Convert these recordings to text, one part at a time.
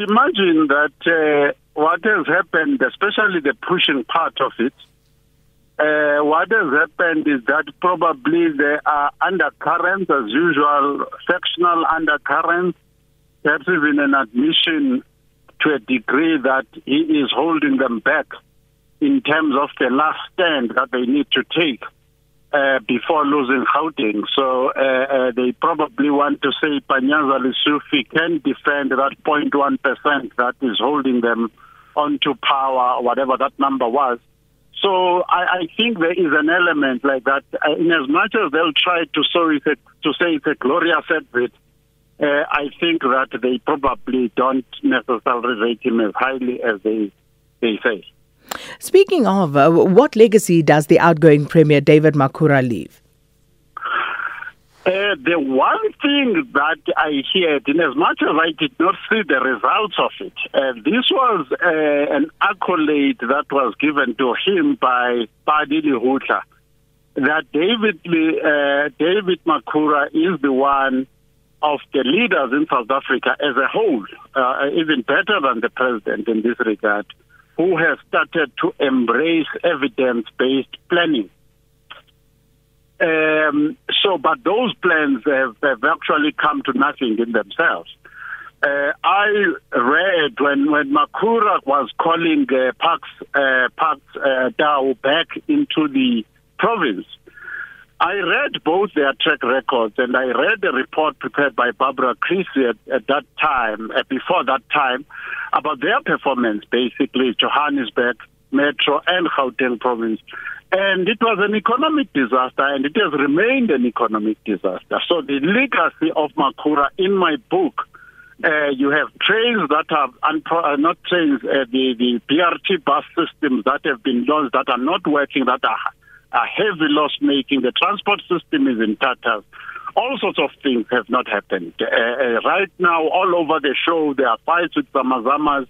imagine that uh, what has happened, especially the pushing part of it, uh, what has happened is that probably there are undercurrents, as usual, sectional undercurrents, perhaps even an admission to a degree that he is holding them back in terms of the last stand that they need to take uh, before losing Gauteng. So uh, uh, they probably want to say Panyaza Lesufi can defend that 0.1% that is holding them onto power, whatever that number was. So I, I think there is an element like that. Uh, in as much as they'll try to, so it's to say it's a glorious exit, uh, I think that they probably don't necessarily rate him as highly as they they say. Speaking of, uh, what legacy does the outgoing Premier David Makhura leave? Uh, the one thing that I heard, in as much as I did not see the results of it, uh, this was uh, an accolade that was given to him by Pali Lehohla, that David, uh, David Makhura is the one of the leaders in South Africa as a whole, uh, even better than the president in this regard, who have started to embrace evidence-based planning. Um, so, but those plans have, have, actually come to nothing in themselves. Uh, I read when when Makhura was calling uh, Parks uh, Parks uh, Tau back into the province. I read both their track records and I read the report prepared by Barbara Creecy at, at that time, before that time, about their performance, basically Johannesburg, Metro, and Gauteng province. And it was an economic disaster, and it has remained an economic disaster. So the legacy of Makhura in my book, uh, you have trains that have unpro- uh, not trains, uh, the the BRT bus systems that have been launched that are not working, that are, are heavy loss making. The transport system is in tatters. All sorts of things have not happened. Uh, uh, right now, all over the show, there are fights with Zamazamas.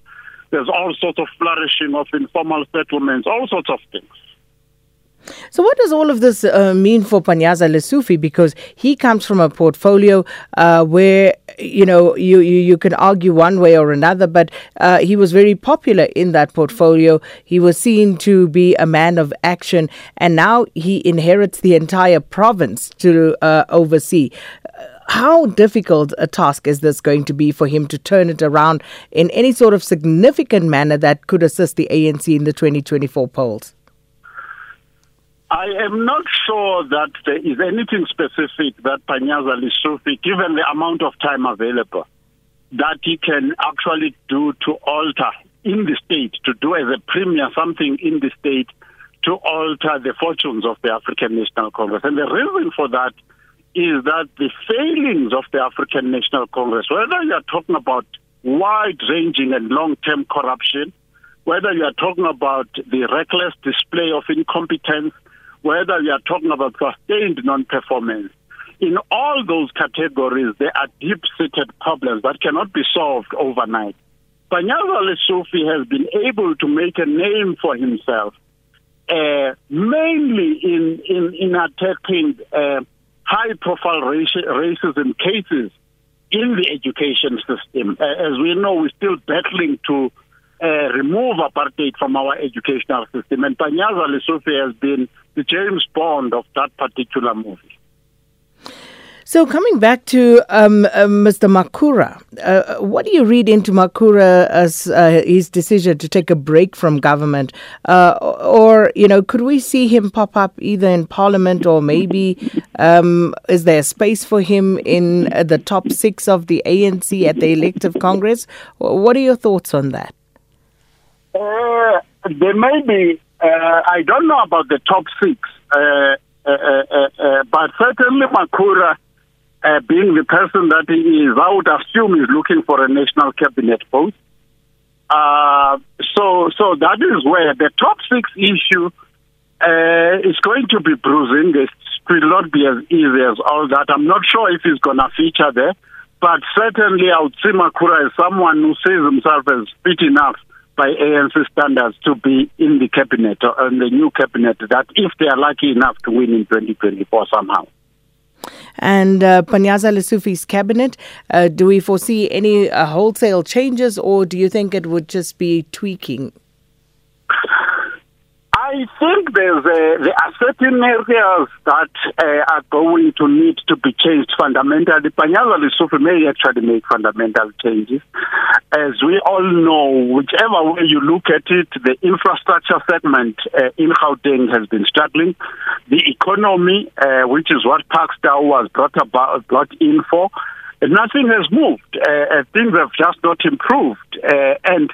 There's all sorts of flourishing of informal settlements, all sorts of things. So, what does all of this uh, mean for Panyaza Lesufi? Because he comes from a portfolio uh, where you know you, you, you can argue one way or another, but uh, he was very popular in that portfolio. He was seen to be a man of action, and now he inherits the entire province to uh, oversee. How difficult a task is this going to be for him to turn it around in any sort of significant manner that could assist the ANC in the 2024 polls? I am not sure that there is anything specific that Panyaza Lesufi, given the amount of time available, that he can actually do to alter in the state, to do as a premier something in the state to alter the fortunes of the African National Congress. And the reason for that is that the failings of the African National Congress, whether you are talking about wide ranging and long term corruption, whether you are talking about the reckless display of incompetence, whether we are talking about sustained non-performance. In all those categories, there are deep-seated problems that cannot be solved overnight. Panyaza Lesufi has been able to make a name for himself, uh, mainly in, in, in attacking uh, high-profile racism cases in the education system. Uh, as we know, we're still battling to remove apartheid from our educational system. And Panyaza Lesufi has been the James Bond of that particular movie. So, coming back to um, uh, Mr. Makhura, uh, what do you read into Makhura as uh, his decision to take a break from government? Uh, or, you know, could we see him pop up either in parliament or maybe um, is there space for him in the top six of the ANC at the elective Congress? What are your thoughts on that? Uh, there may be, uh, I don't know about the top six, uh, uh, uh, but certainly Makhura, being the person that he is, I would assume is looking for a national cabinet post. so, so that is where the top six issue is going to be bruising. It will not be as easy as all that. I'm not sure if he's going to feature there, but certainly I would see Makhura as someone who sees himself as fit enough by ANC standards to be in the cabinet or in the new cabinet that if they are lucky enough to win in 2024 somehow. and uh, Panyaza Lesufi's cabinet. Uh, do we foresee any uh, wholesale changes, or do you think it would just be tweaking? I think there's a, there are certain areas that uh, are going to need to be changed fundamentally. Panyaza Lesufi may actually make fundamental changes. As we all know, whichever way you look at it, the infrastructure segment uh, in Gauteng has been struggling. The economy, uh, which is what Parks Tau was brought about, brought in for, nothing has moved. Uh, things have just not improved. Uh, and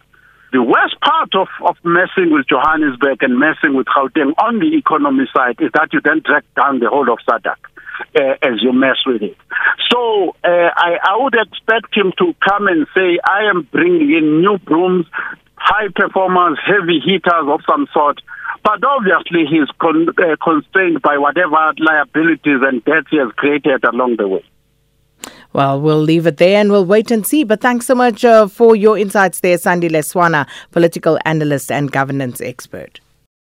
the worst part of, of messing with Johannesburg and messing with Gauteng on the economy side is that you then drag down the whole of SADC uh, as you mess with it. So uh, I, I would expect him to come and say, I am bringing in new brooms, high performance, heavy hitters of some sort. But obviously, he's con- uh, constrained by whatever liabilities and debts he has created along the way. Well, we'll leave it there and we'll wait and see. But thanks so much uh, for your insights there, Sandile Swana, political analyst and governance expert.